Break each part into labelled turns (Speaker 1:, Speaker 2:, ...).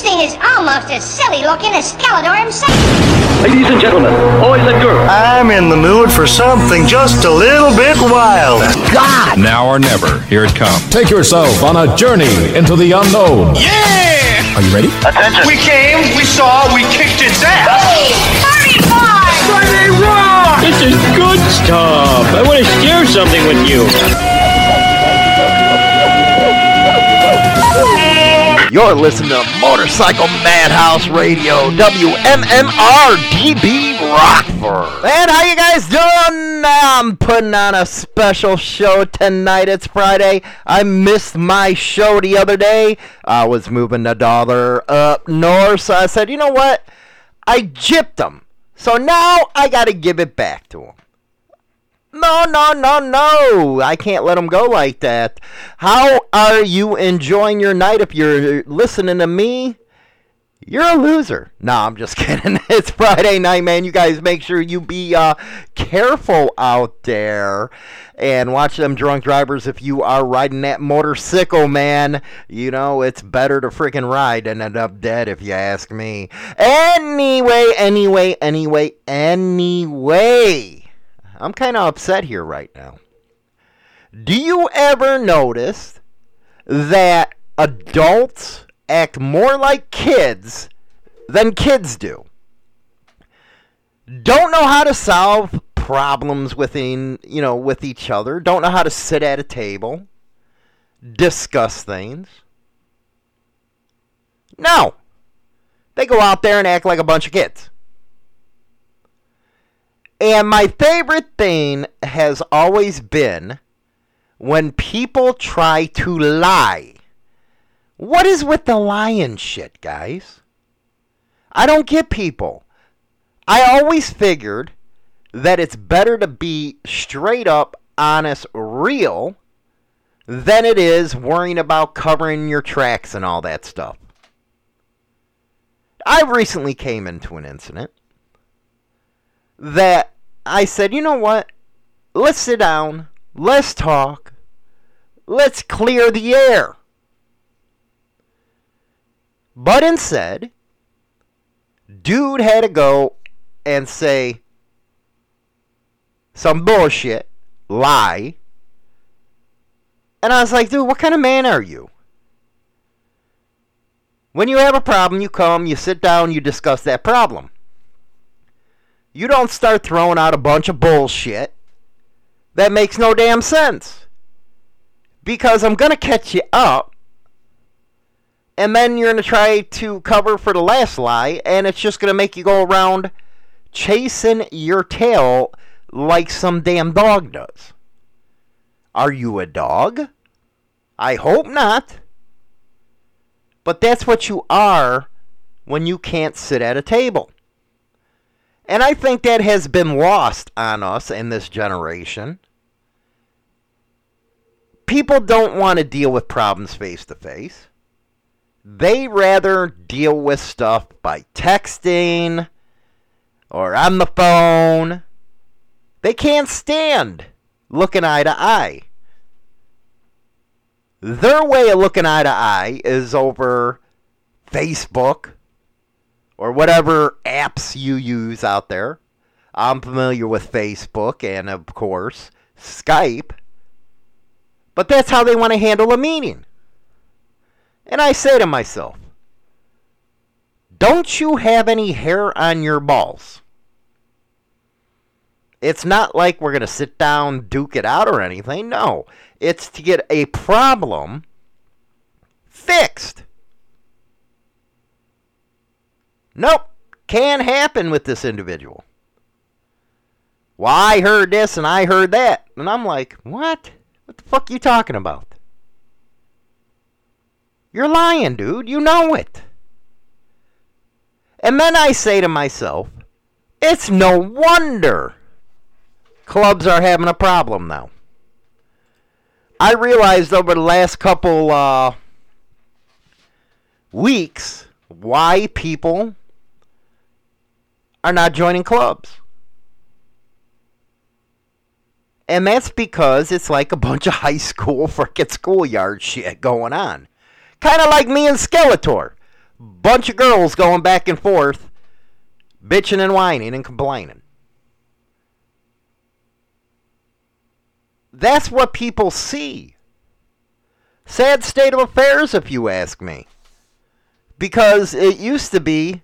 Speaker 1: This thing is almost as silly looking as Skeletor himself.
Speaker 2: Ladies and gentlemen, boys and girls.
Speaker 3: I'm in the mood for something just a little bit wild.
Speaker 4: God!
Speaker 5: Now or never, here it comes.
Speaker 6: Take yourself on a journey into the unknown.
Speaker 3: Yeah!
Speaker 6: Are you ready?
Speaker 2: Attention.
Speaker 3: We came, we saw, we kicked its ass.
Speaker 7: This is good stuff. I want to share something with you.
Speaker 4: You're listening to Motorcycle Madhouse Radio, WMMR DB Rockford. And how you guys doing? I'm putting on a special show tonight. It's Friday. I missed my show the other day. I was moving the dollar up north, so I said, you know what? I gypped him. So now I got to give it back to him. No, no, no, no. I can't let them go like that. How are you enjoying your night if you're listening to me? You're a loser. No, I'm just kidding. It's Friday night, man. You guys make sure you be uh, careful out there and watch them drunk drivers if you are riding that motorcycle, man. You know, it's better to freaking ride than end up dead if you ask me. Anyway, anyway, anyway, anyway. I'm kind of upset here right now. Do you ever notice that adults act more like kids than kids do? Don't know how to solve problems within, you know, with each other. Don't know how to sit at a table, discuss things. No. They go out there and act like a bunch of kids. And my favorite thing has always been when people try to lie. What is with the lying shit, guys? I don't get people. I always figured that it's better to be straight up, honest, real than it is worrying about covering your tracks and all that stuff. I recently came into an incident that I said, you know what? Let's sit down. Let's talk. Let's clear the air. But instead, dude had to go and say some bullshit, lie. And I was like, dude, what kind of man are you? When you have a problem, you come, you sit down, you discuss that problem. You don't start throwing out a bunch of bullshit that makes no damn sense. Because I'm going to catch you up, and then you're going to try to cover for the last lie, and it's just going to make you go around chasing your tail like some damn dog does. Are you a dog? I hope not. But that's what you are when you can't sit at a table. And I think that has been lost on us in this generation. People don't want to deal with problems face to face. They rather deal with stuff by texting or on the phone. They can't stand looking eye to eye. Their way of looking eye to eye is over Facebook or whatever apps you use out there. I'm familiar with Facebook and, of course, Skype. But that's how they want to handle a meeting. And I say to myself, don't you have any hair on your balls? It's not like we're going to sit down, duke it out, or anything. No. It's to get a problem fixed. Nope. Can't happen with this individual. Well, I heard this and I heard that. And I'm like, what? What the fuck are you talking about? You're lying, dude. You know it. And then I say to myself, it's no wonder clubs are having a problem now. I realized over the last couple uh, weeks why people are not joining clubs. And that's because it's like a bunch of high school frickin' schoolyard shit going on. Kind of like me and Skeletor. bunch of girls going back and forth, bitching and whining and complaining. That's what people see. Sad state of affairs, if you ask me. Because it used to be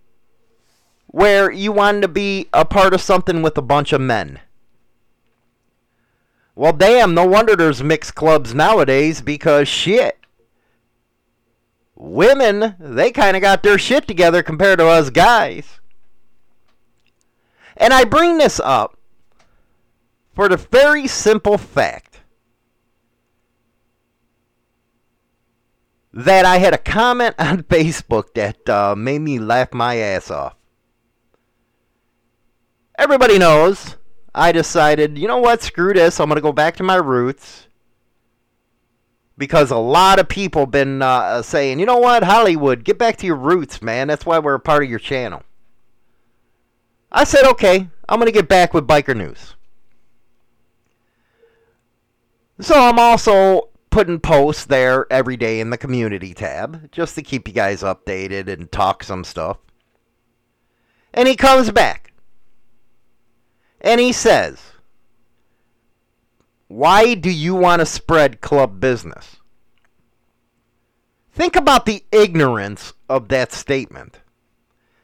Speaker 4: where you wanted to be a part of something with a bunch of men. Well, damn, no wonder there's mixed clubs nowadays because shit. Women, they kind of got their shit together compared to us guys. And I bring this up for the very simple fact that I had a comment on Facebook that uh, made me laugh my ass off. Everybody knows I decided, you know what, screw this. I'm going to go back to my roots. Because a lot of people been uh, saying, you know what, Hollywood, get back to your roots, man. That's why we're a part of your channel. I said, okay, I'm going to get back with biker news. So I'm also putting posts there every day in the community tab just to keep you guys updated and talk some stuff. And he comes back. And he says, Why do you want to spread club business? Think about the ignorance of that statement.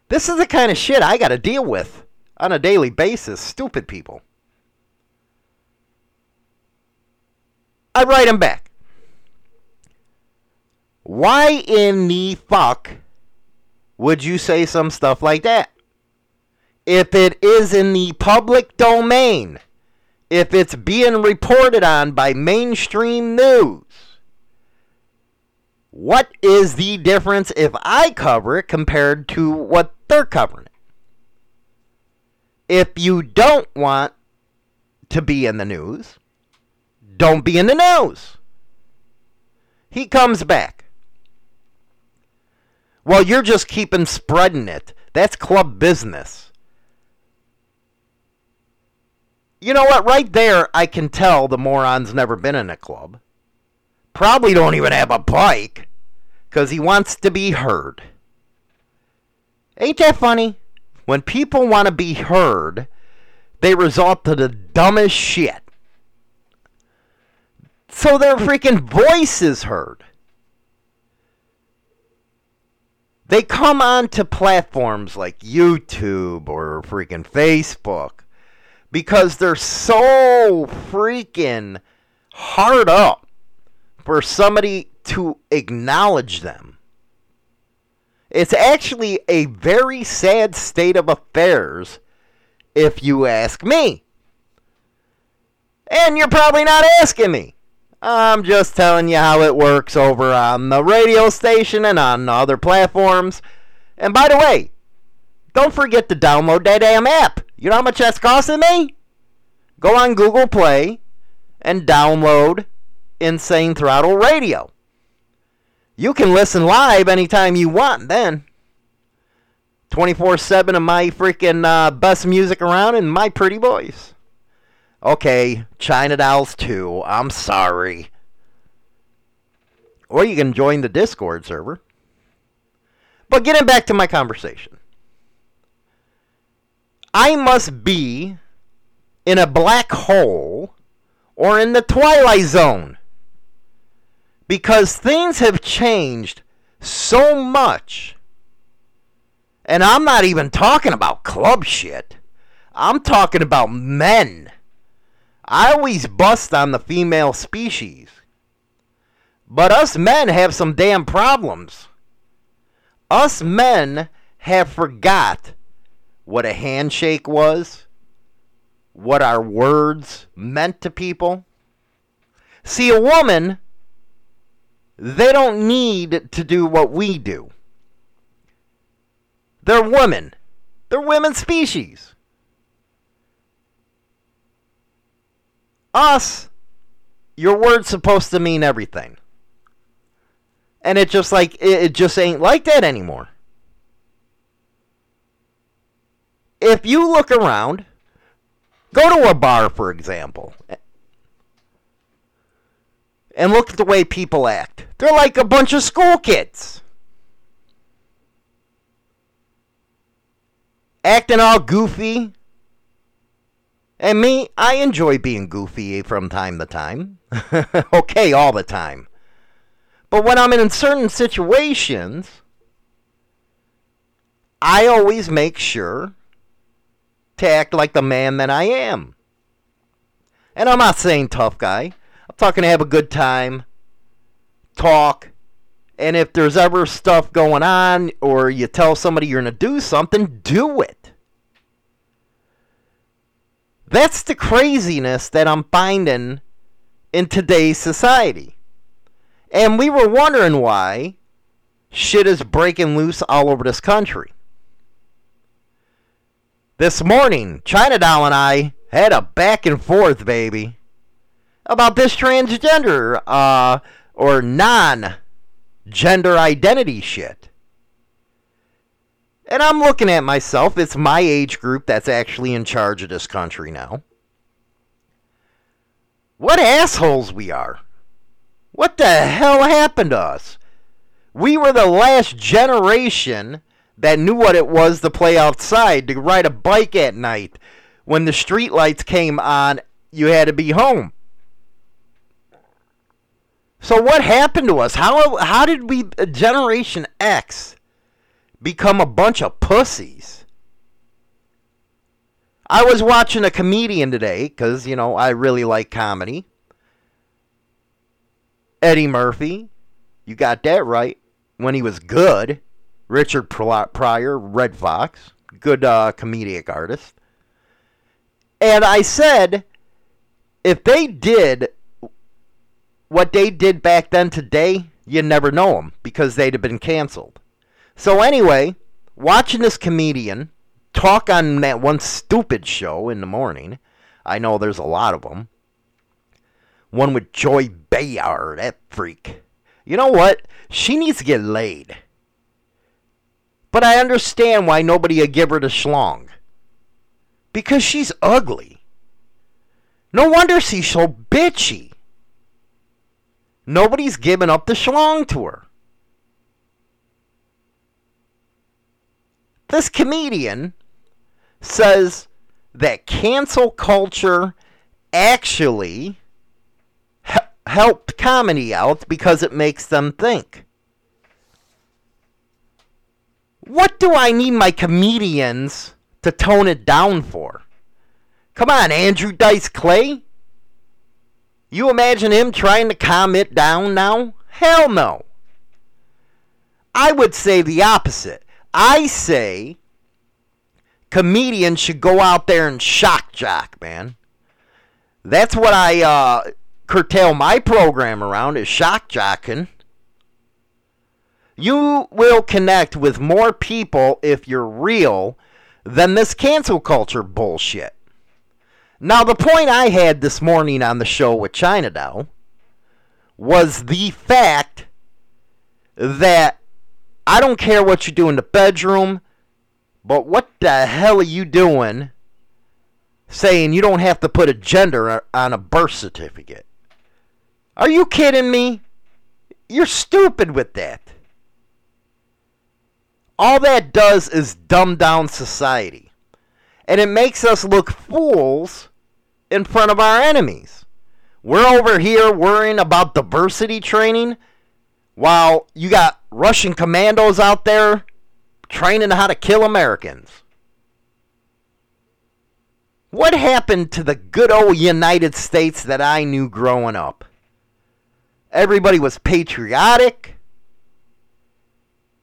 Speaker 4: This is the kind of shit I got to deal with on a daily basis. Stupid people. I write him back. Why in the fuck would you say some stuff like that? If it is in the public domain, if it's being reported on by mainstream news, what is the difference if I cover it compared to what they're covering it? If you don't want to be in the news, don't be in the news. He comes back. Well, you're just keeping spreading it. That's club business. You know what? Right there, I can tell the moron's never been in a club. Probably don't even have a bike because he wants to be heard. Ain't that funny? When people want to be heard, they resort to the dumbest shit. So their freaking voice is heard. They come onto platforms like YouTube or freaking Facebook because they're so freaking hard up for somebody to acknowledge them. It's actually a very sad state of affairs, if you ask me. And you're probably not asking me. I'm just telling you how it works over on the radio station and on other platforms. And by the way, don't forget to download that damn app. You know how much that's costing me? Go on Google Play and download Insane Throttle Radio. You can listen live anytime you want then. 24 7 of my freaking uh, best music around and my pretty voice. Okay, China Dolls 2. I'm sorry. Or you can join the Discord server. But getting back to my conversation. I must be in a black hole or in the twilight zone because things have changed so much. And I'm not even talking about club shit. I'm talking about men. I always bust on the female species. But us men have some damn problems. Us men have forgot what a handshake was, what our words meant to people. See, a woman, they don't need to do what we do. They're women. They're women species. Us, your word's supposed to mean everything. And it just like it just ain't like that anymore. If you look around, go to a bar, for example, and look at the way people act. They're like a bunch of school kids. acting all goofy. And me, I enjoy being goofy from time to time. okay, all the time. But when I'm in certain situations, I always make sure to act like the man that I am. And I'm not saying tough guy. I'm talking to have a good time, talk, and if there's ever stuff going on or you tell somebody you're going to do something, do it. That's the craziness that I'm finding in today's society. And we were wondering why shit is breaking loose all over this country. This morning, China Doll and I had a back and forth, baby, about this transgender uh, or non gender identity shit. And I'm looking at myself. It's my age group that's actually in charge of this country now. What assholes we are. What the hell happened to us? We were the last generation that knew what it was to play outside, to ride a bike at night. When the street lights came on, you had to be home. So what happened to us? How how did we uh, Generation X become a bunch of pussies? I was watching a comedian today cuz you know, I really like comedy. Eddie Murphy, you got that right. When he was good, Richard Pryor, Redd Foxx, good uh, comedic artist. And I said, if they did what they did back then today, you'd never know them because they'd have been canceled. So anyway, watching this comedian talk on that one stupid show in the morning, I know there's a lot of them. One with Joy Behar, that freak. You know what? She needs to get laid. But I understand why nobody would give her the schlong. Because she's ugly. No wonder she's so bitchy. Nobody's giving up the schlong to her. This comedian says that cancel culture actually helped comedy out because it makes them think. What do I need my comedians to tone it down for? Come on, Andrew Dice Clay. You imagine him trying to calm it down now? Hell no. I would say the opposite. I say comedians should go out there and shock jock, man. That's what I uh, curtail my program around is shock jocking. You will connect with more people if you're real than this cancel culture bullshit. Now, the point I had this morning on the show with China Doll was the fact that I don't care what you do in the bedroom, but what the hell are you doing saying you don't have to put a gender on a birth certificate? Are you kidding me? You're stupid with that. All that does is dumb down society. And it makes us look fools in front of our enemies. We're over here worrying about diversity training while you got Russian commandos out there training how to kill Americans. What happened to the good old United States that I knew growing up? Everybody was patriotic.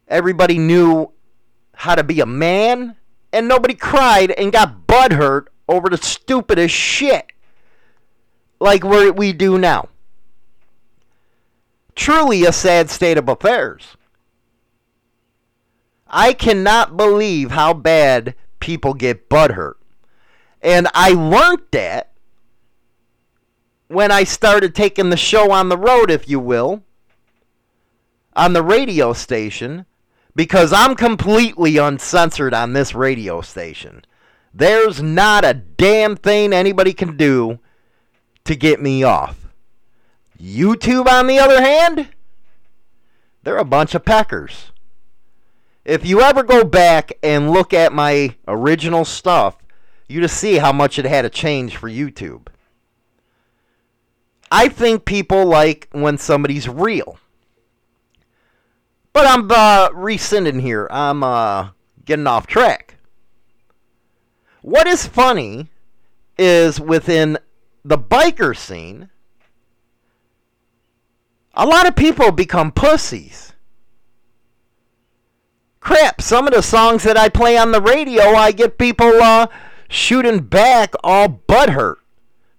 Speaker 4: Everybody knew how to be a man. And nobody cried and got butthurt over the stupidest shit like we do now. Truly a sad state of affairs. I cannot believe how bad people get butthurt. And I learned that when I started taking the show on the road, if you will, on the radio station, because I'm completely uncensored on this radio station. There's not a damn thing anybody can do to get me off. YouTube, on the other hand, they're a bunch of peckers. If you ever go back and look at my original stuff, you just see how much it had to change for YouTube. I think people like when somebody's real. But I'm uh, rescinding here. I'm uh, getting off track. What is funny is within the biker scene, a lot of people become pussies. Crap, some of the songs that I play on the radio, I get people uh, shooting back all butthurt.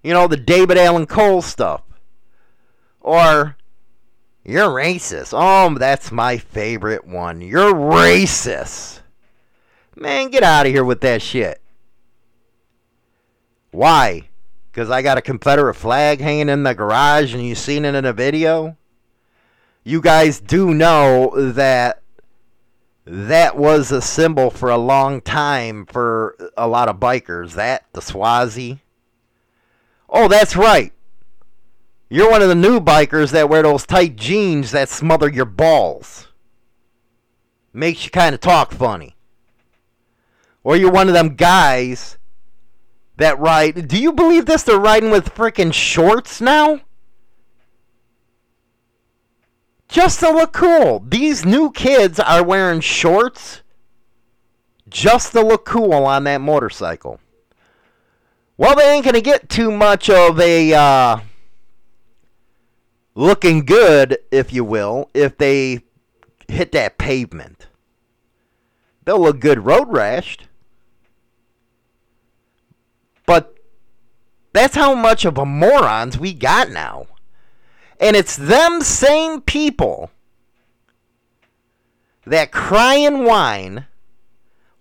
Speaker 4: You know, the David Allan Coe stuff. Or, you're racist. Oh, that's my favorite one. You're racist. Man, get out of here with that shit. Why? Because I got a Confederate flag hanging in the garage and you seen it in a video? You guys do know that that was a symbol for a long time for a lot of bikers. That, the Swazi. Oh, that's right. You're one of the new bikers that wear those tight jeans that smother your balls. Makes you kind of talk funny. Or you're one of them guys that ride. Do you believe this? They're riding with freaking shorts now? Just to look cool. These new kids are wearing shorts just to look cool on that motorcycle. Well, they ain't going to get too much of a uh, looking good, if you will, if they hit that pavement. They'll look good road rashed. But that's how much of a morons we got now. And it's them same people that cry and whine,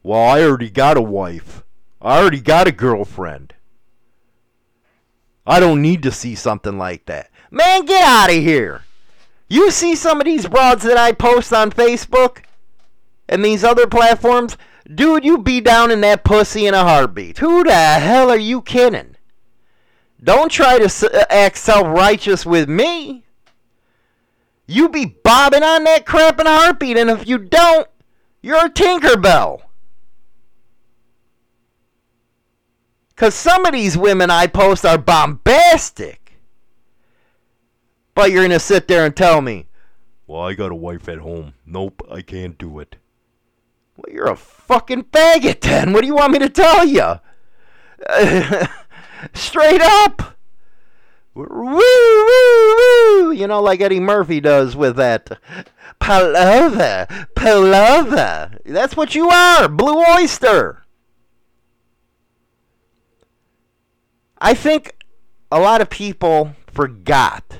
Speaker 4: well, I already got a wife. I already got a girlfriend. I don't need to see something like that. Man, get out of here. You see some of these broads that I post on Facebook and these other platforms? Dude, you be down in that pussy in a heartbeat. Who the hell are you kidding? Don't try to uh, act self righteous with me. You be bobbing on that crap in a heartbeat, and if you don't, you're a Tinkerbell. Because some of these women I post are bombastic. But you're going to sit there and tell me, well, I got a wife at home. Nope, I can't do it. Well, you're a fucking faggot then. What do you want me to tell you? straight up. Woo, woo, woo. You know, like Eddie Murphy does with that. Palova. Palova. That's what you are. Blue Oyster. I think a lot of people forgot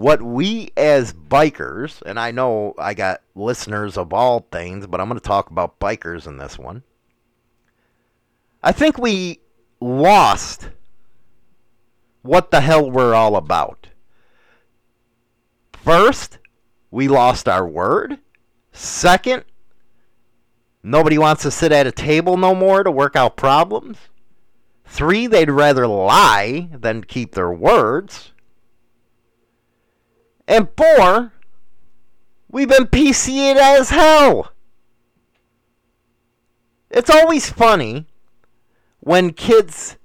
Speaker 4: what we as bikers, and I know I got listeners of all things, but I'm going to talk about bikers in this one. I think we lost what the hell we're all about. First, we lost our word. Second, nobody wants to sit at a table no more to work out problems. Three, they'd rather lie than keep their words. And four, we've been PC'd as hell. It's always funny when kids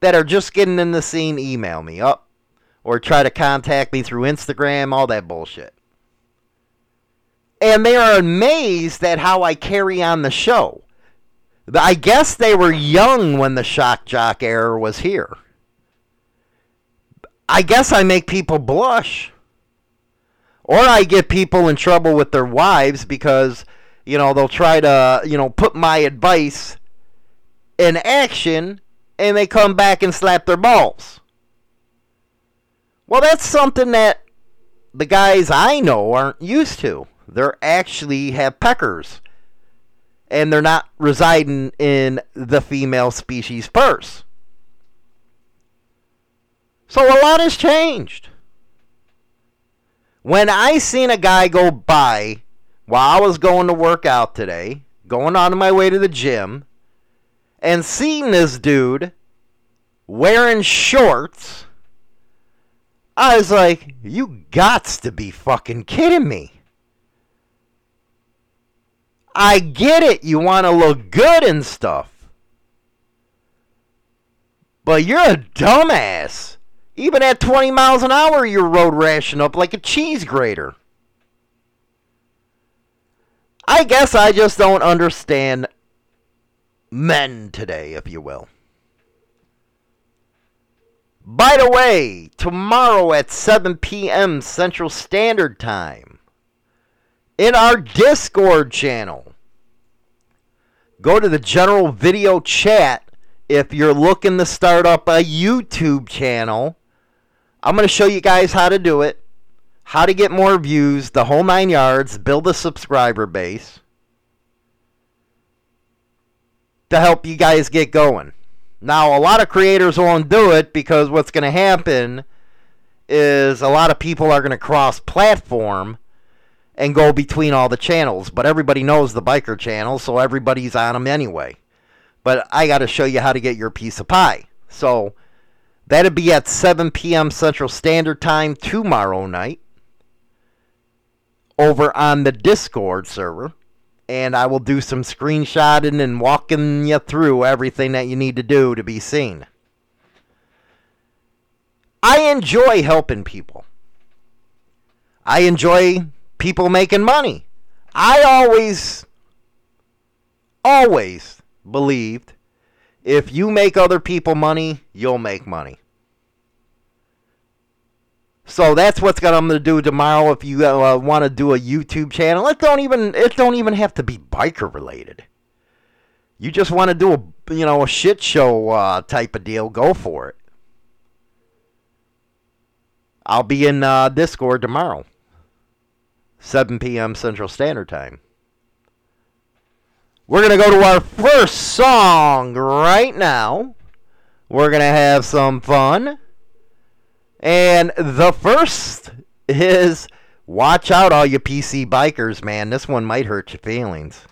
Speaker 4: that are just getting in the scene email me up or try to contact me through Instagram, all that bullshit. And they are amazed at how I carry on the show. I guess they were young when the shock jock era was here. I guess I make people blush. Or I get people in trouble with their wives because, you know, they'll try to, you know, put my advice in action and they come back and slap their balls. Well, that's something that the guys I know aren't used to. They're actually have peckers. And they're not residing in the female species purse. So a lot has changed. When I seen a guy go by while I was going to work out today, going on my way to the gym, and seen this dude wearing shorts, I was like, you gots to be fucking kidding me. I get it. You want to look good and stuff. But you're a dumbass. Even at 20 miles an hour, you're road rashing up like a cheese grater. I guess I just don't understand men today, if you will. By the way, tomorrow at 7 p.m. Central Standard Time, in our Discord channel, go to the general video chat if you're looking to start up a YouTube channel. I'm going to show you guys how to do it, how to get more views, the whole nine yards, build a subscriber base to help you guys get going. Now, a lot of creators won't do it because what's going to happen is a lot of people are going to cross platform and go between all the channels. But everybody knows the biker channel, so everybody's on them anyway. But I got to show you how to get your piece of pie. So that'll be at 7 p.m. Central Standard Time tomorrow night over on the Discord server and I will do some screenshotting and walking you through everything that you need to do to be seen. I enjoy helping people. I enjoy people making money. I always, always believed if you make other people money, you'll make money. So that's what's gonna, I'm gonna do tomorrow. If you uh, want to do a YouTube channel, it don't even it don't even have to be biker related. You just want to do a you know a shit show uh, type of deal, go for it. I'll be in uh, Discord tomorrow, 7 p.m. Central Standard Time. We're gonna go to our first song right now. We're gonna have some fun. And the first is watch out, all you PC bikers, man. This one might hurt your feelings.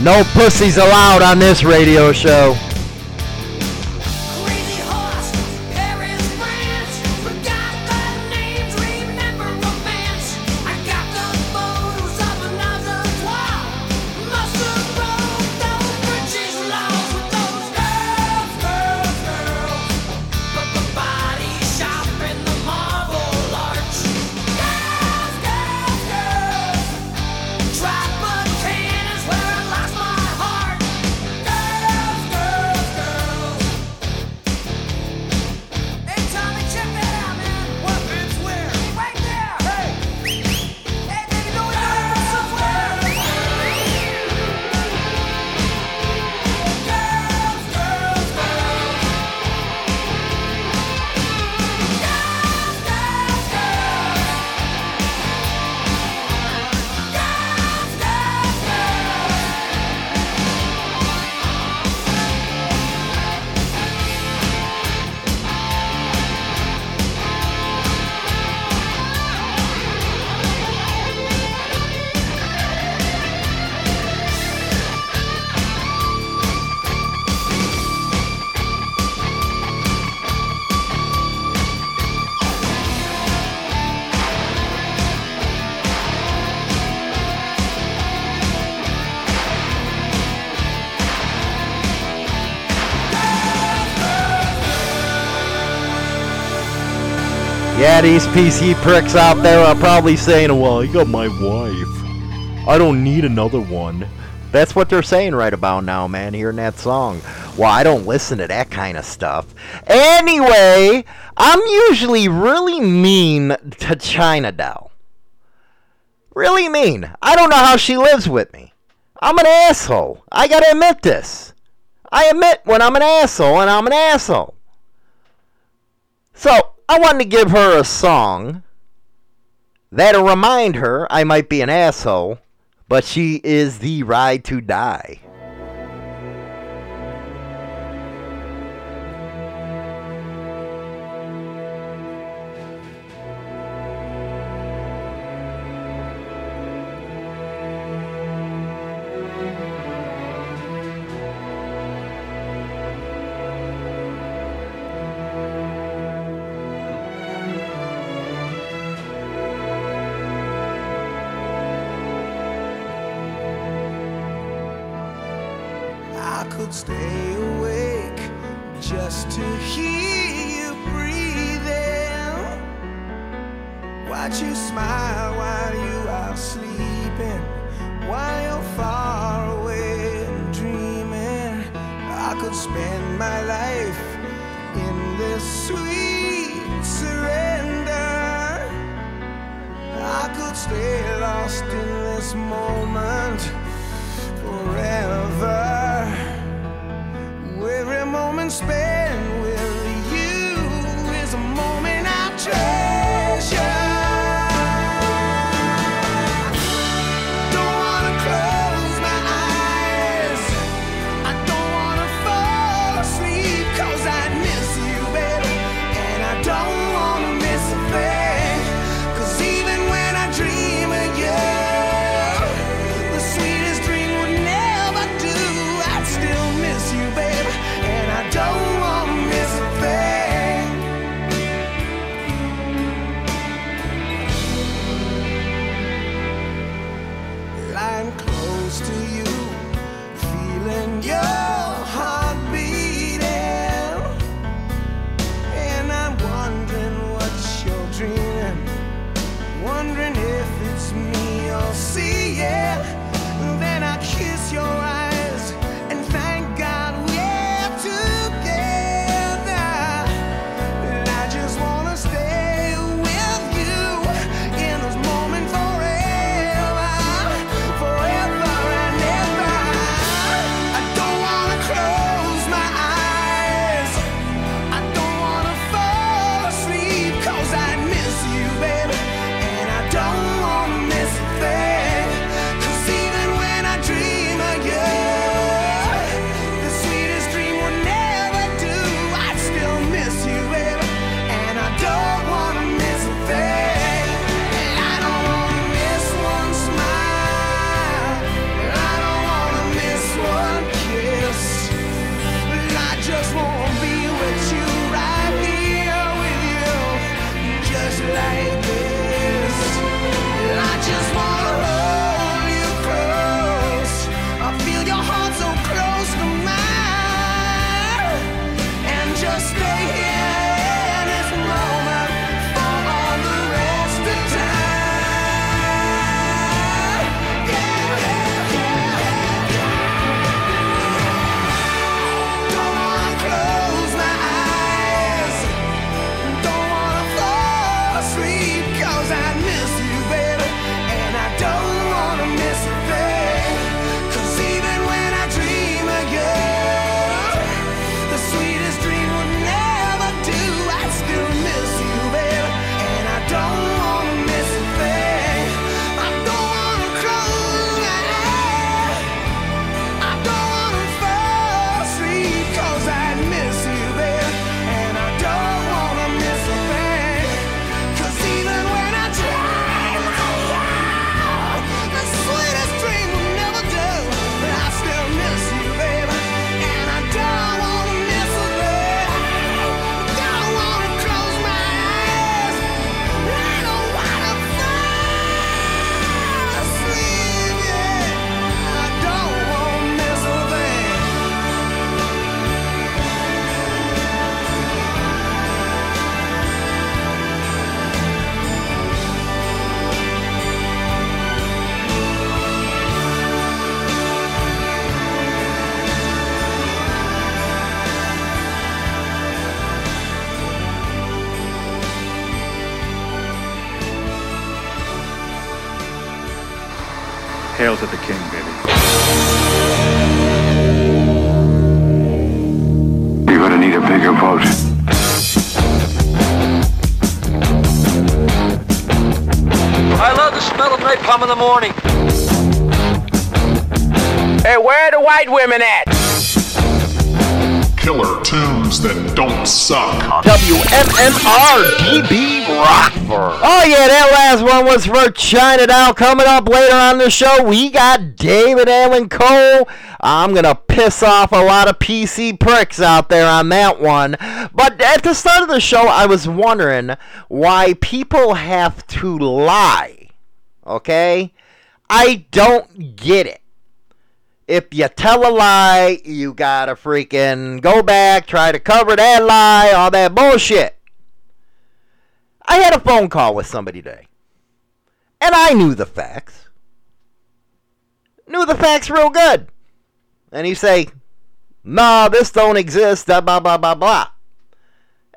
Speaker 4: No pussies allowed on this radio show.
Speaker 8: PC pricks out there are probably saying, well, you got my wife. I don't need another one. That's what they're saying right about now, man, hearing that song. Well, I don't listen to that kind of stuff. Anyway, I'm usually really mean to China Doll. Really mean. I don't know how she lives with me. I'm an asshole. I gotta admit this. I admit when I'm an asshole, and I'm an asshole. So, I wanted to give her a song that'll remind her I might be an asshole, but she is the ride to die.
Speaker 9: The
Speaker 2: king, baby.
Speaker 10: You're gonna need a bigger boat.
Speaker 11: I love the smell of napalm in the morning.
Speaker 12: Hey, where are the white women at?
Speaker 13: Killer tunes that don't suck.
Speaker 4: WMMR DB Rockford. Oh yeah, that last one was for Chinatown. Coming up later on the show, we got David Allan Coe. I'm gonna piss off a lot of PC pricks out there on that one. But at the start of the show, I was wondering why people have to lie. Okay? I don't get it if you tell a lie, you gotta freaking go back, try to cover that lie, all that bullshit. I had a phone call with somebody today, and I knew the facts. Knew the facts real good. And he say, nah, this don't exist, blah, blah, blah, blah, blah.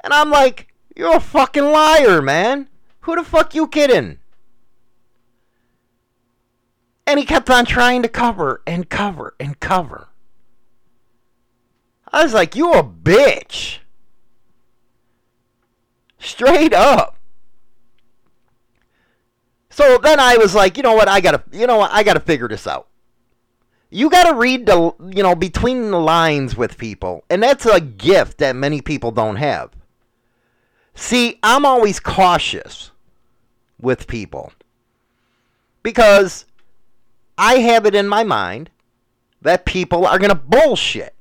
Speaker 4: And I'm like, you're a fucking liar, man. Who the fuck you kidding? And he kept on trying to cover and cover and cover. I was like, you a bitch. Straight up. So then I was like, you know what, I gotta you know what, I gotta figure this out. You gotta read the you know, between the lines with people. And that's a gift that many people don't have. See, I'm always cautious with people. Because I have it in my mind that people are to bullshit.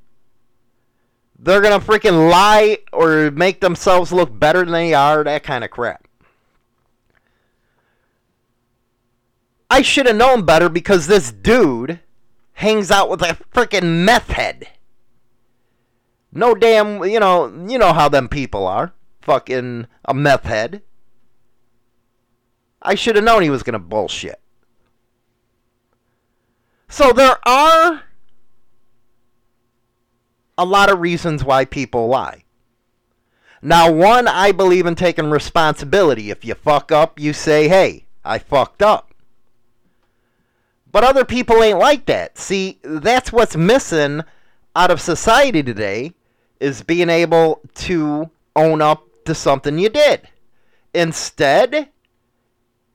Speaker 4: They're to freaking lie or make themselves look better than they are, that kind of crap. I should have known better because this dude hangs out with a freaking meth head. No damn, you know, you know how them people are. Fucking a meth head. I should have known he was going to bullshit. So there are a lot of reasons why people lie. Now, one, I believe in taking responsibility. If you fuck up, you say, hey, I fucked up. But other people ain't like that. See, that's what's missing out of society today is being able to own up to something you did. Instead,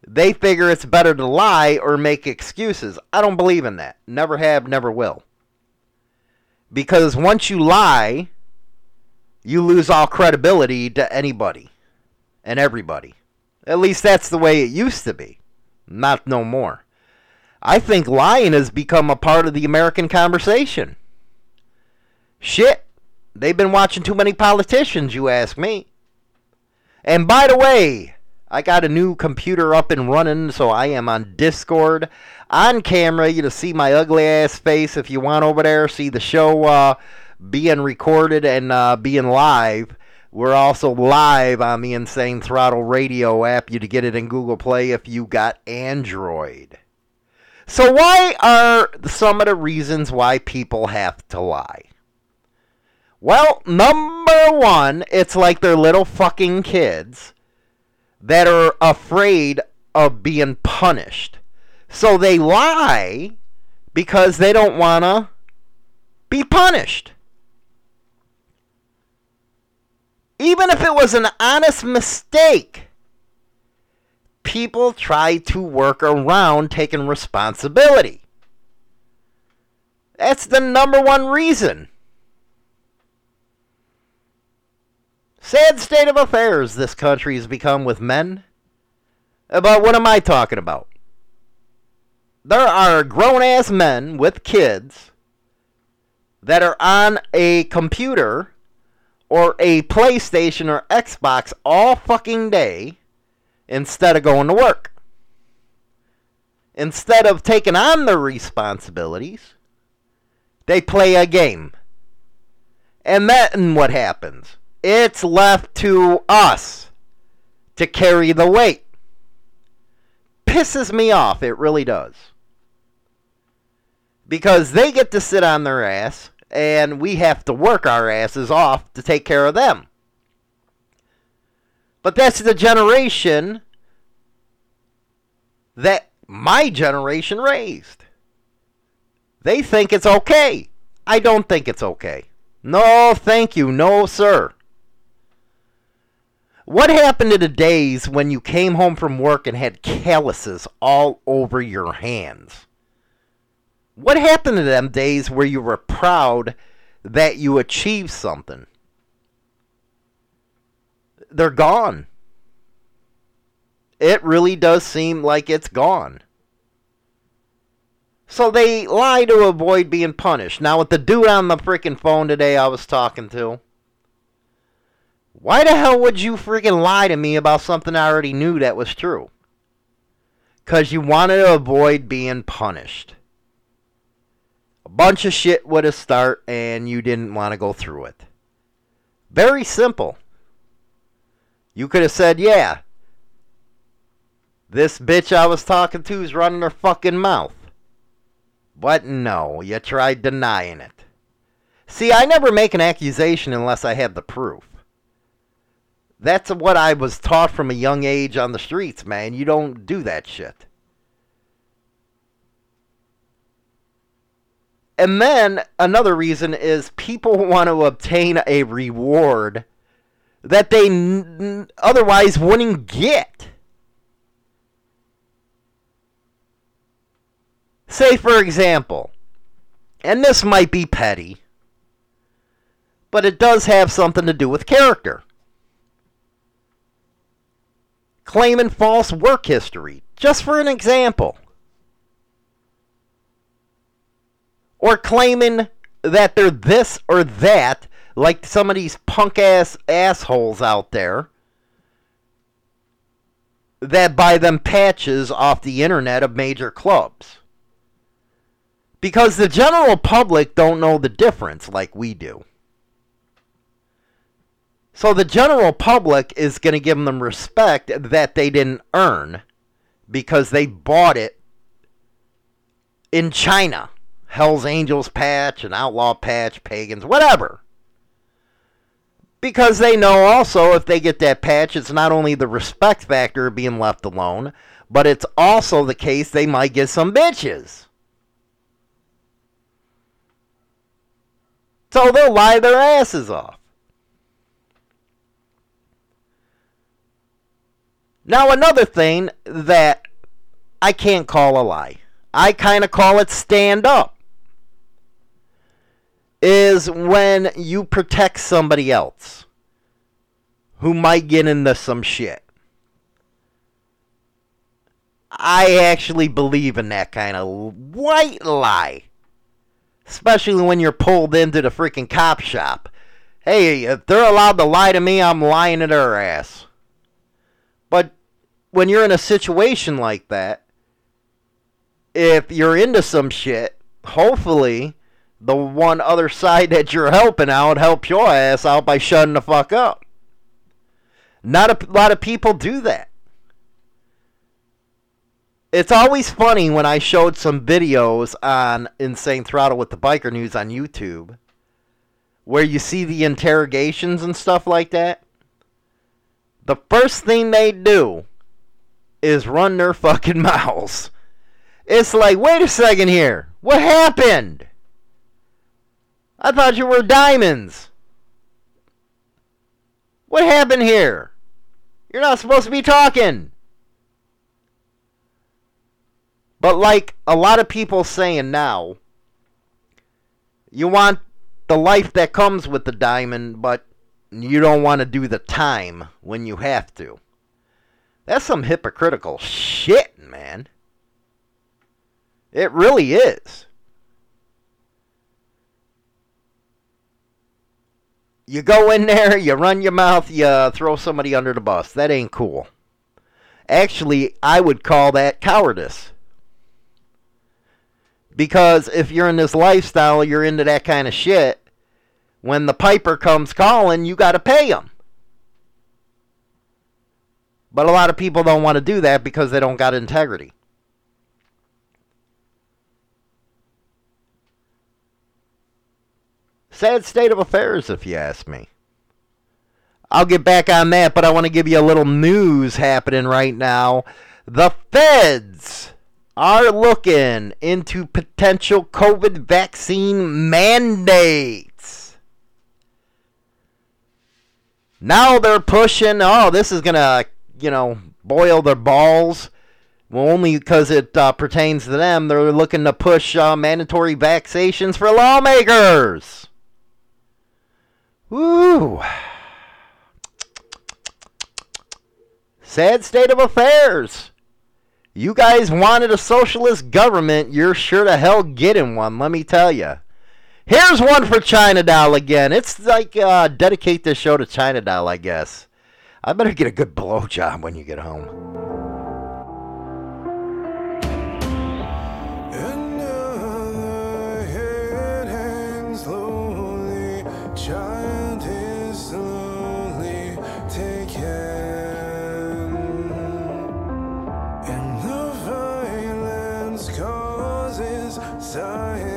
Speaker 4: they figure it's better to lie or make excuses. I don't believe in that. Never have, never will. Because once you lie, you lose all credibility to anybody and everybody. At least that's the way it used to be. Not no more. I think lying has become a part of the American conversation. Shit. They've been watching too many politicians, you ask me. And by the way, I got a new computer up and running, so I am on Discord. On camera, you to see my ugly ass face if you want over there. See the show uh, being recorded and uh, being live. We're also live on the Insane Throttle Radio app. You to get it in Google Play if you got Android. So why are some of the reasons why people have to lie? Well, number one, it's like they're little fucking kids that are afraid of being punished. So they lie because they don't want to be punished. Even if it was an honest mistake, people try to work around taking responsibility. That's the number one reason. Sad state of affairs this country has become with men. But what am I talking about? There are grown ass men with kids that are on a computer or a PlayStation or Xbox all fucking day instead of going to work. Instead of taking on their responsibilities, they play a game. And then what happens? It's left to us to carry the weight. Pisses me off, it really does. Because they get to sit on their ass, and we have to work our asses off to take care of them. But that's the generation that my generation raised. They think it's okay. I don't think it's okay. No, thank you. No, sir. What happened to the days when you came home from work and had calluses all over your hands? What happened to them days where you were proud that you achieved something? They're gone. It really does seem like it's gone. So they lie to avoid being punished. Now, with the dude on the freaking phone today I was talking to, why the hell would you freaking lie to me about something I already knew that was true? Because you wanted to avoid being punished. A bunch of shit would have start and you didn't want to go through it. Very simple. You could have said, yeah, this bitch I was talking to is running her fucking mouth. But no, you tried denying it. See, I never make an accusation unless I have the proof. That's what I was taught from a young age on the streets, man. You don't do that shit. And then another reason is people want to obtain a reward that they n- otherwise wouldn't get. Say, for example, and this might be petty, but it does have something to do with character. Claiming false work history, just for an example. Or claiming that they're this or that, like some of these punk ass assholes out there that buy them patches off the internet of major clubs. Because the general public don't know the difference like we do. So the general public is going to give them respect that they didn't earn because they bought it in China. Hell's Angels patch, an outlaw patch, pagans, whatever. Because they know also if they get that patch, it's not only the respect factor of being left alone, but it's also the case they might get some bitches. So they'll lie their asses off. Now, another thing that I can't call a lie, I kind of call it stand up, is when you protect somebody else who might get into some shit. I actually believe in that kind of white lie. Especially when you're pulled into the freaking cop shop. Hey, if they're allowed to lie to me, I'm lying to their ass. But when you're in a situation like that, if you're into some shit, hopefully the one other side that you're helping out helps your ass out by shutting the fuck up. Not a lot of people do that. It's always funny when I showed some videos on Insane Throttle with the Biker News on YouTube where you see the interrogations and stuff like that. The first thing they do is run their fucking mouths. It's like, wait a second here. What happened? I thought you were diamonds. What happened here? You're not supposed to be talking. But like a lot of people saying now, you want the life that comes with the diamond, but you don't want to do the time when you have to. That's some hypocritical shit, man. It really is. You go in there, you run your mouth, you throw somebody under the bus. That ain't cool. Actually, I would call that cowardice. Because if you're in this lifestyle, you're into that kind of shit. When the piper comes calling, you got to pay him. But a lot of people don't want to do that because they don't got integrity. Sad state of affairs, if you ask me. I'll get back on that, but I want to give you a little news happening right now. The feds are looking into potential COVID vaccine mandates. Now they're pushing, oh, this is going to, you know, boil their balls. Well, only because it uh, pertains to them. They're looking to push uh, mandatory vaccinations for lawmakers. Woo. Sad state of affairs. You guys wanted a socialist government. You're sure to hell getting one, let me tell you. Here's one for China Doll again. It's like uh, dedicate this show to China Doll, I guess. I better get a good blowjob when you get home.
Speaker 14: Causes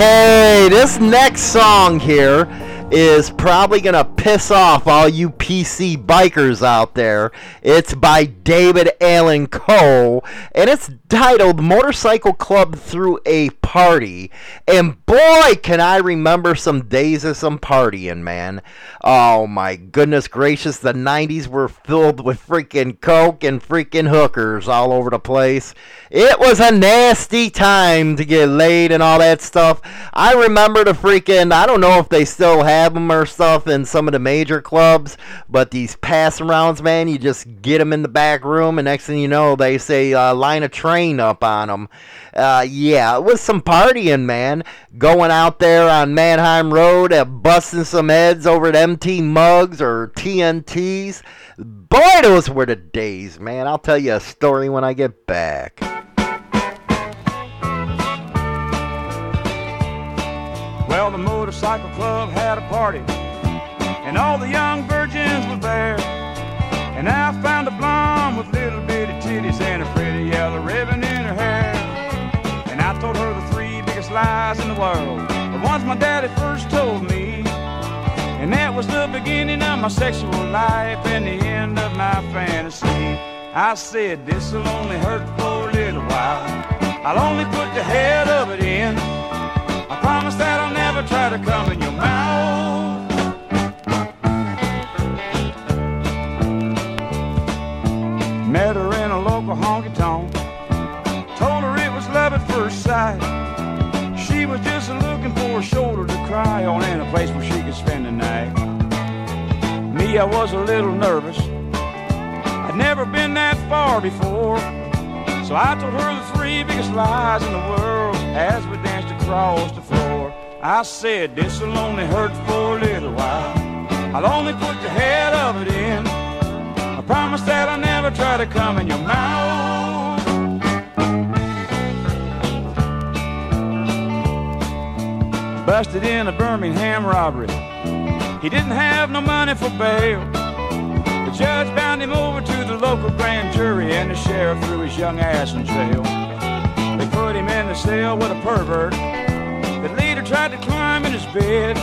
Speaker 4: Okay, this next song here is probably going to piss off all you PC bikers out there. It's by David Allan Coe, and it's titled Motorcycle Club Through a party. And boy, can I remember some days of some partying, man. Oh my goodness gracious, the 90s were filled with freaking coke and freaking hookers all over the place. It was a nasty time to get laid and all that stuff. I remember the freaking, I don't know if they still have them or stuff in some of the major clubs, but these pass arounds, man, you just get them in the back room, and next thing you know, they say uh, line a train up on them. Uh, yeah, it was some partying, man. Going out there on Mannheim Road, uh, busting some heads over at MT mugs or TNTs. Boy, those were the days, man. I'll tell you a story when I get back.
Speaker 15: Well, the motorcycle club had a party, and all the young virgins were there. And I found a blonde with little bitty titties and a pretty told her the three biggest lies in the world, the ones my daddy first told me. And that was the beginning of my sexual life and the end of my fantasy. I said, this'll only hurt for a little while. I'll only put the head of it in. I promise that I'll never try to come in your mouth. A shoulder to cry on and a place where she could spend the night. Me, I was a little nervous. I'd never been that far before. So I told her the three biggest lies in the world as we danced across the floor. I said, this'll only hurt for a little while. I'll only put the head of it in. I promise that I'll never try to come in your mouth. Busted in a Birmingham robbery. He didn't have no money for bail. The judge bound him over to the local grand jury, and the sheriff threw his young ass in jail. They put him in the cell with a pervert The leader tried to climb in his bed.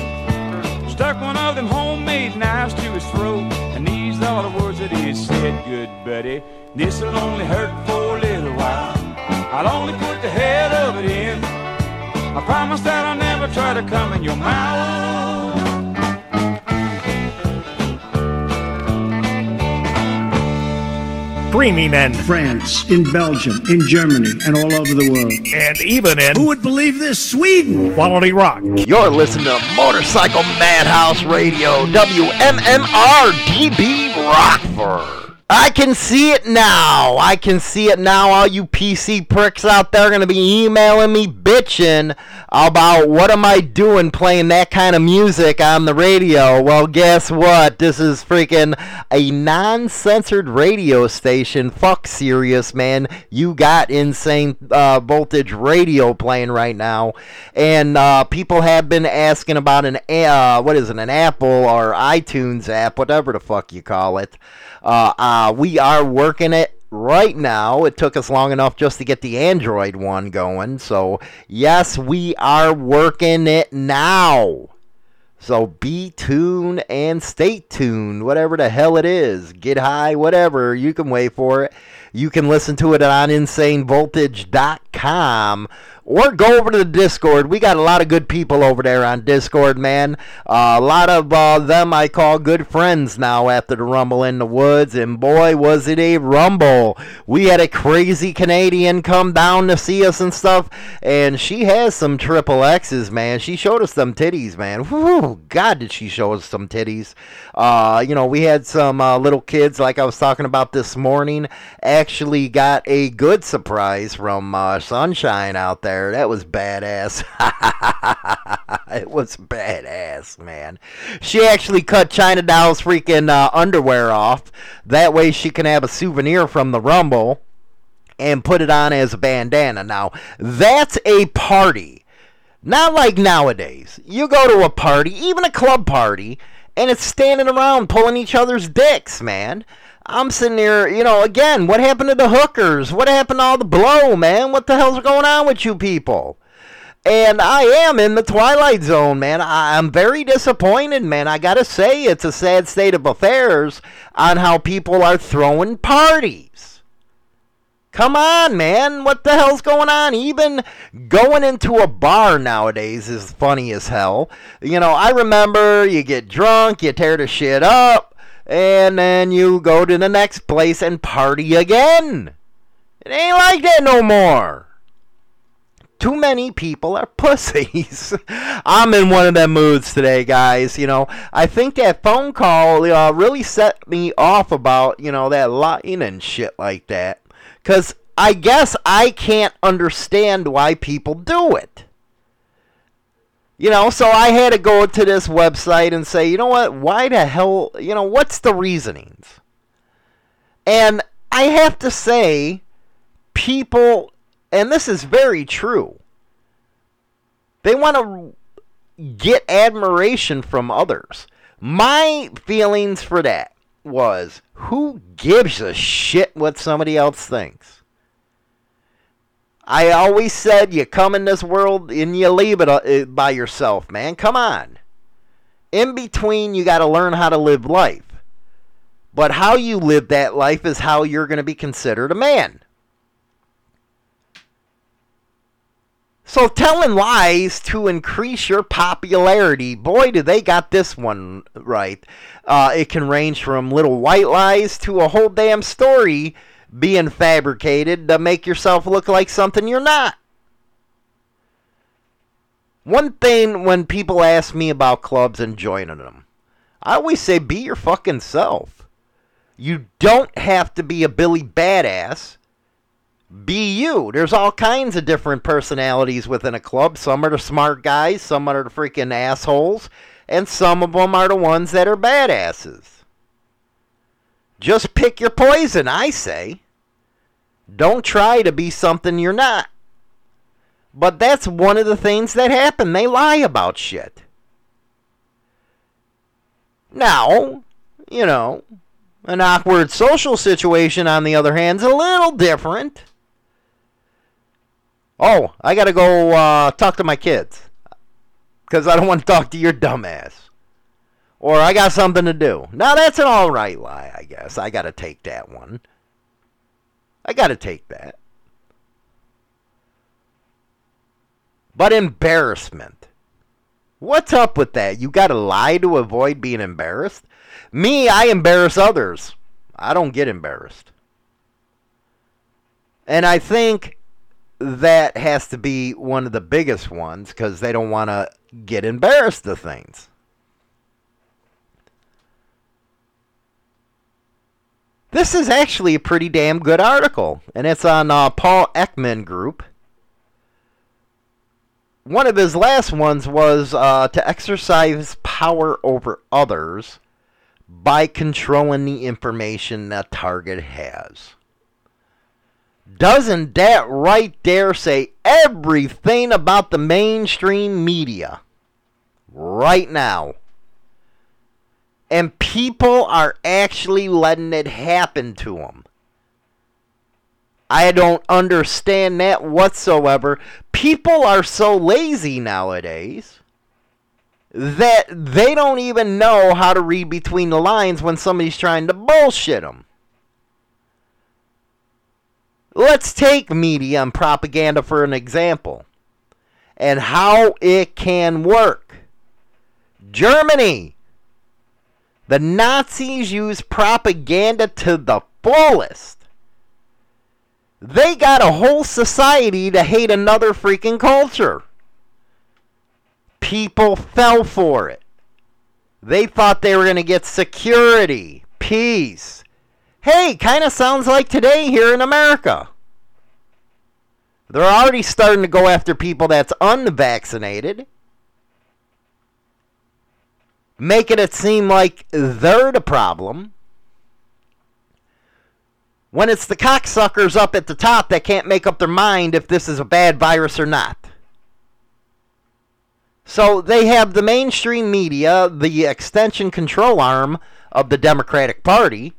Speaker 15: Stuck one of them homemade knives to his throat, and these are the words that he said, Good buddy, this'll only hurt for a little while. I'll only put the head of it in. I promise that I'll never try to come in your mouth.
Speaker 16: Streaming in
Speaker 17: France, in Belgium, in Germany, and all over the world.
Speaker 16: and even in
Speaker 17: Who would believe this? Sweden!
Speaker 16: Quality Rock.
Speaker 4: You're listening to Motorcycle Madhouse Radio, WMMR DB Rockford. I can see it now. I can see it now. All you PC pricks out there are going to be emailing me bitching about what am I doing playing that kind of music on the radio. Well, guess what? This is freaking a non censored radio station. Fuck serious, man. You got insane uh, voltage radio playing right now. And uh, people have been asking about an, uh, what is it, an Apple or iTunes app, whatever the fuck you call it. Uh, uh, we are working it right now. It took us long enough just to get the Android one going. So, yes, we are working it now. So be tuned and stay tuned, whatever the hell it is. Get high, whatever. You can wait for it. You can listen to it on insanevoltage.com or go over to the Discord. We got a lot of good people over there on Discord, man. Uh, a lot of uh, them I call good friends now after the Rumble in the Woods, and boy, was it a rumble. We had a crazy Canadian come down to see us and stuff, and she has some triple X's, man. She showed us some titties, man. Whew, God, did she show us some titties. Uh, you know, we had some uh, little kids, like I was talking about this morning, actually got a good surprise from uh, Sunshine out there. That was badass. it was badass, man. She actually cut China Doll's freaking uh, underwear off. That way she can have a souvenir from the Rumble and put it on as a bandana. Now, that's a party. Not like nowadays. You go to a party, even a club party, and it's standing around pulling each other's dicks, man. I'm sitting here, you know, again, what happened to the hookers? What happened to all the blow, man? What the hell's going on with you people? And I am in the twilight zone, man. I'm very disappointed, man. I gotta say, it's a sad state of affairs on how people are throwing parties. Come on, man. What the hell's going on? Even going into a bar nowadays is funny as hell. You know, I remember you get drunk, you tear the shit up, and then you go to the next place and party again. It ain't like that no more. Too many people are pussies. I'm in one of them moods today, guys. You know, I think that phone call uh, really set me off about, you know, that lying and shit like that. Because I guess I can't understand why people do it. You know, so I had to go to this website and say, you know what? Why the hell, you know, what's the reasonings? And I have to say, people, and this is very true, they want to get admiration from others. My feelings for that was who gives a shit what somebody else thinks? I always said you come in this world and you leave it uh, by yourself, man. Come on. In between, you got to learn how to live life. But how you live that life is how you're going to be considered a man. So telling lies to increase your popularity, boy, do they got this one right. Uh, it can range from little white lies to a whole damn story being fabricated to make yourself look like something you're not. One thing when people ask me about clubs and joining them, I always say be your fucking self. You don't have to be a Billy Badass be you. There's all kinds of different personalities within a club. Some are the smart guys, some are the freaking assholes, and some of them are the ones that are badasses. Just pick your poison, I say. Don't try to be something you're not. But that's one of the things that happen. They lie about shit. Now, you know, an awkward social situation, on the other hand, is a little different. Oh, I gotta go uh, talk to my kids because I don't want to talk to your dumbass. Or I got something to do. Now that's an all right lie, I guess. I gotta take that one. I gotta take that. But embarrassment. What's up with that? You gotta lie to avoid being embarrassed? Me, I embarrass others. I don't get embarrassed. And I think that has to be one of the biggest ones because they don't want to get embarrassed of things. This is actually a pretty damn good article, and it's on uh, Paul Ekman Group. One of his last ones was uh, to exercise power over others by controlling the information that target has. Doesn't that right there say everything about the mainstream media right now? And people are actually letting it happen to them. I don't understand that whatsoever. People are so lazy nowadays that they don't even know how to read between the lines when somebody's trying to bullshit them. Let's take media and propaganda for an example and how it can work. Germany. The Nazis used propaganda to the fullest. They got a whole society to hate another freaking culture. People fell for it. They thought they were going to get security, peace. Hey, kind of sounds like today here in America. They're already starting to go after people that's unvaccinated, making it seem like they're the problem. When it's the cocksuckers up at the top that can't make up their mind if this is a bad virus or not. So they have the mainstream media, the extension control arm of the Democratic Party,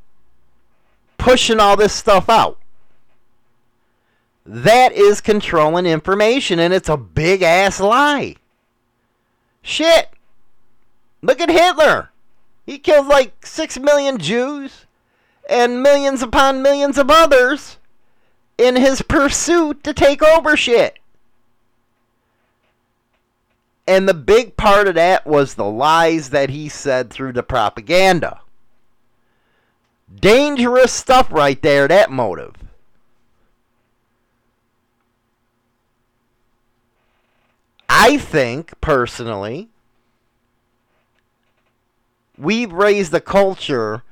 Speaker 4: pushing all this stuff out. That is controlling information, and it's a big ass lie. Shit. Look at Hitler. He killed like 6 million Jews and millions upon millions of others in his pursuit to take over shit. And the big part of that was the lies that he said through the propaganda. Dangerous stuff right there, that motive. I think, personally, We've raised a culture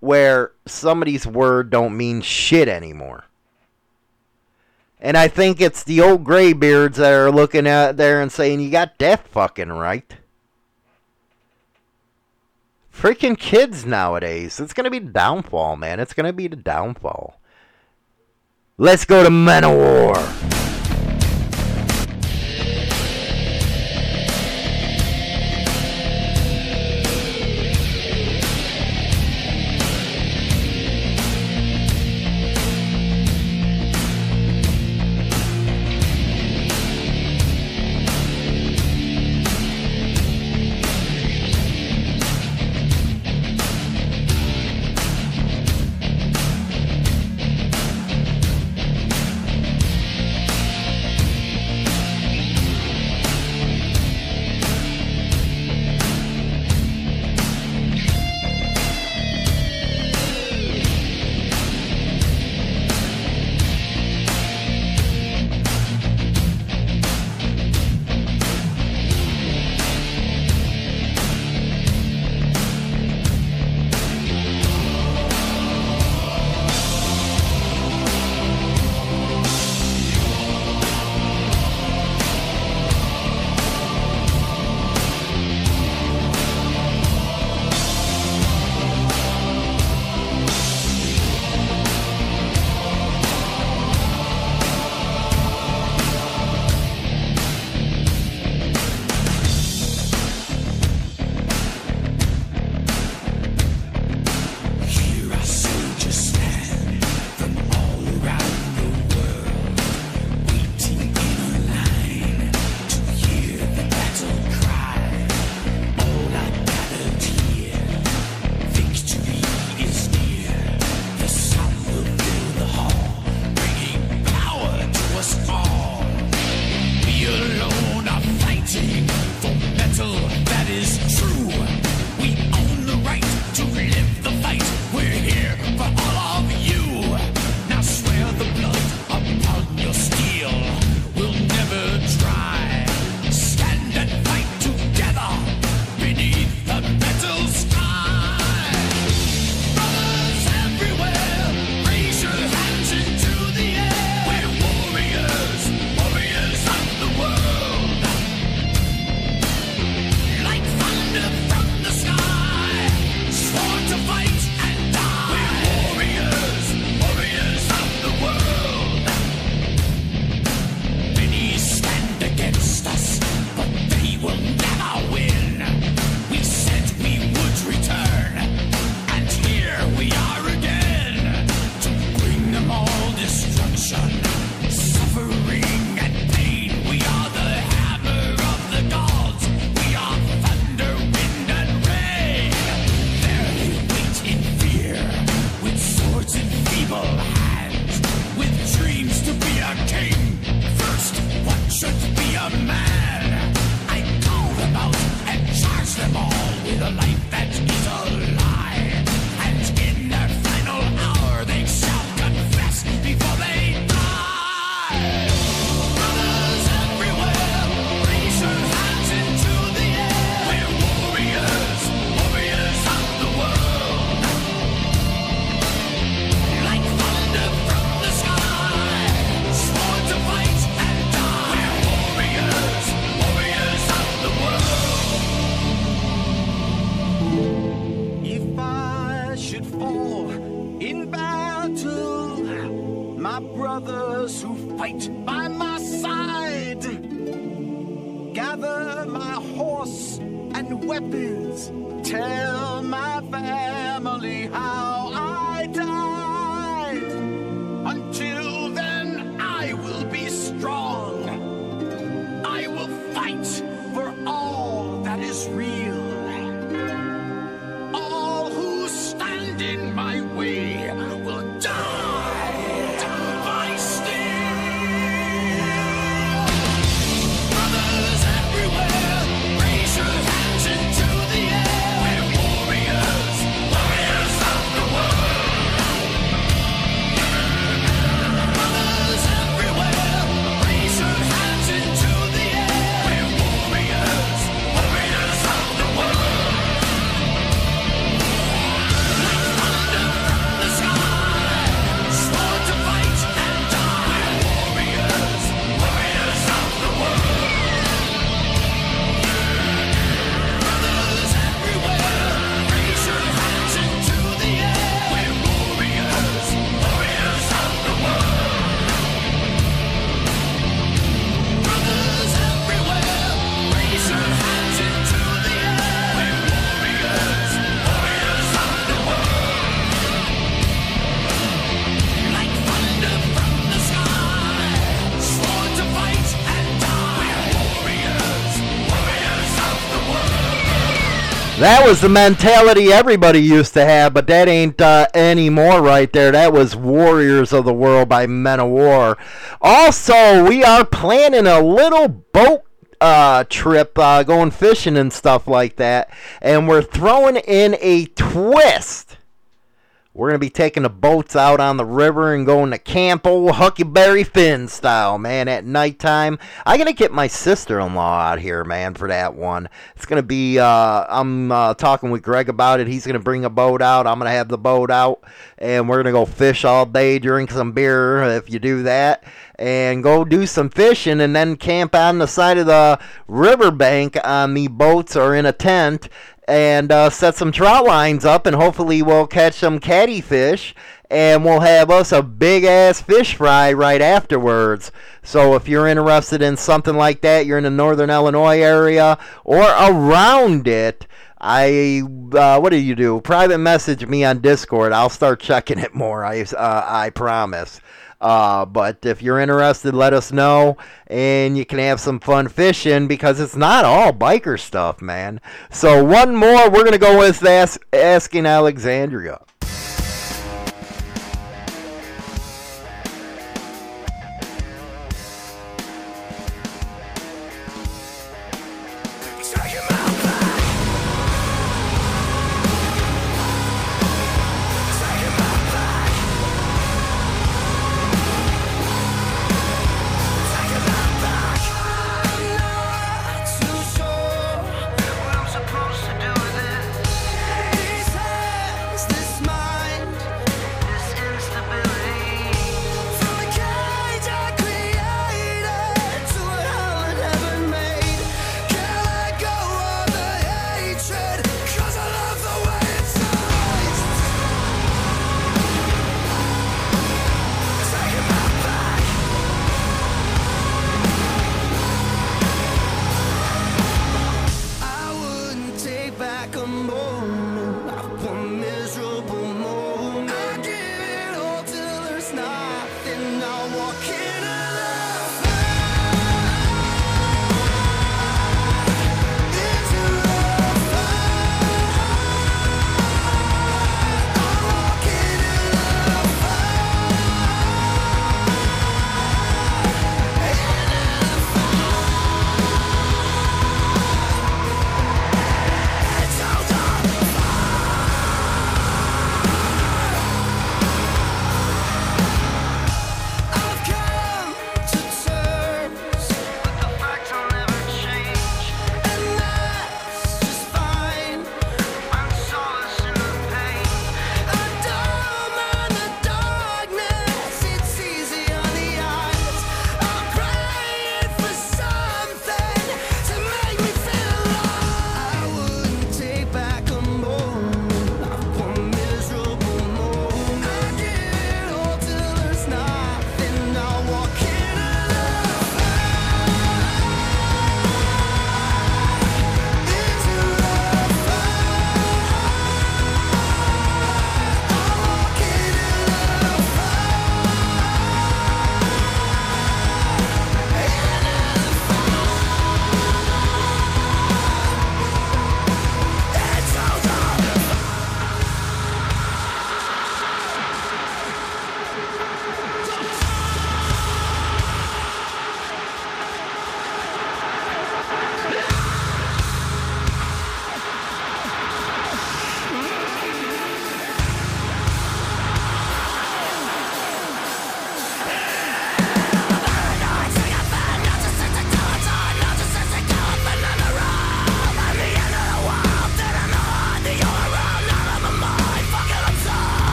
Speaker 4: where somebody's word don't mean shit anymore. And I think it's the old graybeards that are looking out there and saying, you got that fucking right. Freaking kids nowadays. It's going to be the downfall, man. It's going to be the downfall. Let's go to
Speaker 15: Men of
Speaker 4: War. Mentality everybody used to have, but that ain't uh, anymore right there. That was Warriors of the World by Manowar. Also, we are planning a little boat uh, trip uh, going fishing and stuff like that, and we're throwing in a twist. We're going to be taking the boats out on the river and going to camp old Huckleberry Finn style, man, at nighttime. I'm going to get my sister in law out here, man, for that one. It's going to be, uh, I'm uh, talking with Greg about it. He's going to bring a boat out. I'm going to have the boat out, and we're going to go fish all day, drink some beer if you do that, and go do some fishing, and then camp on the side of the riverbank on the boats or in a tent and uh, set some trout lines up, and hopefully we'll catch some cattyfish, and we'll have us a big ass fish fry right afterwards. So if you're interested in something like that, you're in the northern Illinois area or around it. I uh, what do you do? Private message me on Discord. I'll start checking it more. I uh, I promise. Uh, but if you're interested, let us know, and you can have some fun fishing because it's not all biker stuff, man. So one more, we're gonna go with ask, asking Alexandria.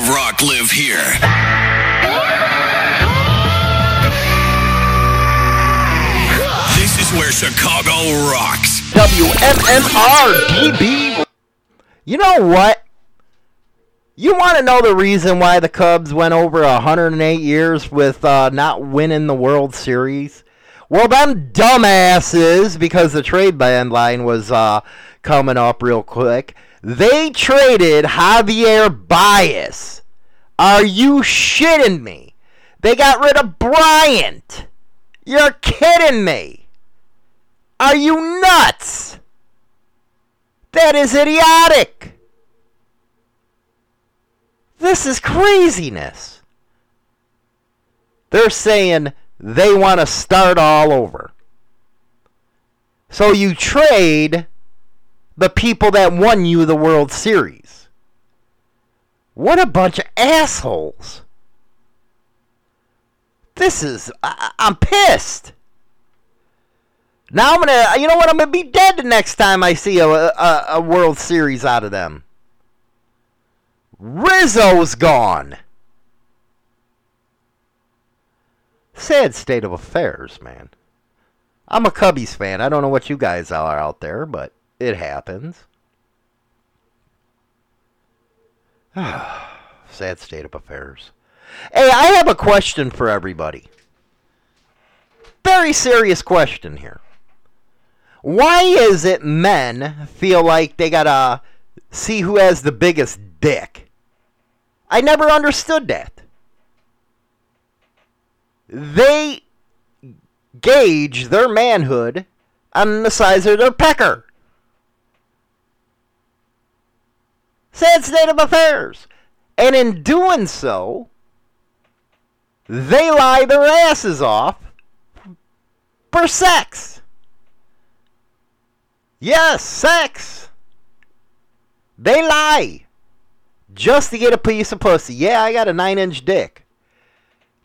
Speaker 18: Of rock live here. This is where Chicago rocks.
Speaker 4: WMMR DB. You know what? You want to know the reason why the Cubs went over 108 years with uh, not winning the World Series? Well, them dumbasses, because the trade deadline was uh, coming up real quick, they traded Javier Baez. Are you shitting me? They got rid of Bryant. You're kidding me. Are you nuts? That is idiotic. This is craziness. They're saying they want to start all over. So you trade the people that won you the World Series. What a bunch of assholes. This is. I, I'm pissed. Now I'm gonna. You know what? I'm gonna be dead the next time I see a, a, a World Series out of them. Rizzo's gone. Sad state of affairs, man. I'm a Cubbies fan. I don't know what you guys are out there, but it happens. Sad state of affairs. Hey, I have a question for everybody. Very serious question here. Why is it men feel like they gotta see who has the biggest dick? I never understood that. They gauge their manhood on the size of their pecker. Sad state of affairs. And in doing so, they lie their asses off for sex. Yes, sex. They lie just to get a piece of pussy. Yeah, I got a nine-inch dick.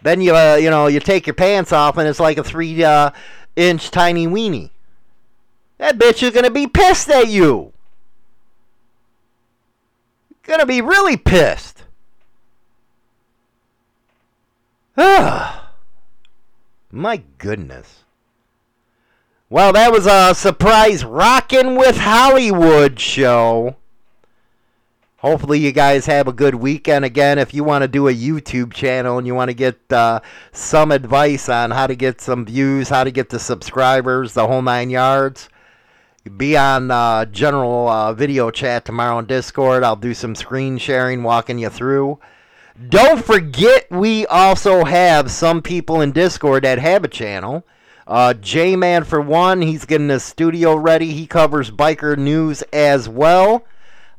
Speaker 4: Then you, uh, you know, you take your pants off and it's like a three-inch uh, tiny weenie. That bitch is gonna be pissed at you. Gonna be really pissed. Ah, my goodness. Well, that was a surprise Rockin' with Hollywood show. Hopefully, you guys have a good weekend. Again, if you want to do a YouTube channel and you want to get uh, some advice on how to get some views, how to get the subscribers, the whole nine yards, be on uh, general uh, video chat tomorrow on Discord. I'll do some screen sharing, walking you through. Don't forget, we also have some people in Discord that have a channel. Uh, J Man, for one, he's getting the studio ready. He covers biker news as well.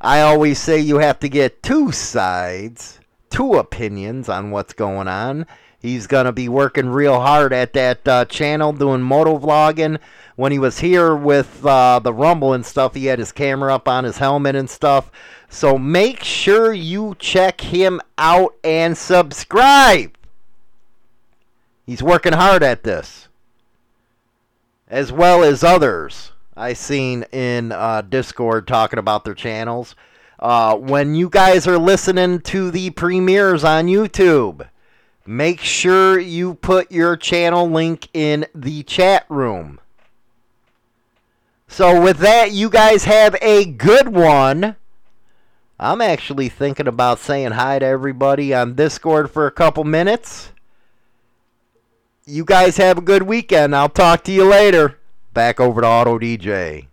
Speaker 4: I always say you have to get two sides, two opinions on what's going on. He's going to be working real hard at that uh, channel doing moto vlogging. When he was here with uh, the Rumble and stuff, he had his camera up on his helmet and stuff. So make sure you check him out and subscribe. He's working hard at this, as well as others I seen in uh, Discord talking about their channels. Uh, when you guys are listening to the premieres on YouTube, make sure you put your channel link in the chat room. So, with that, you guys have a good one. I'm actually thinking about saying hi to everybody on Discord for a couple minutes. You guys have a good weekend. I'll talk to you later. Back over to Auto DJ.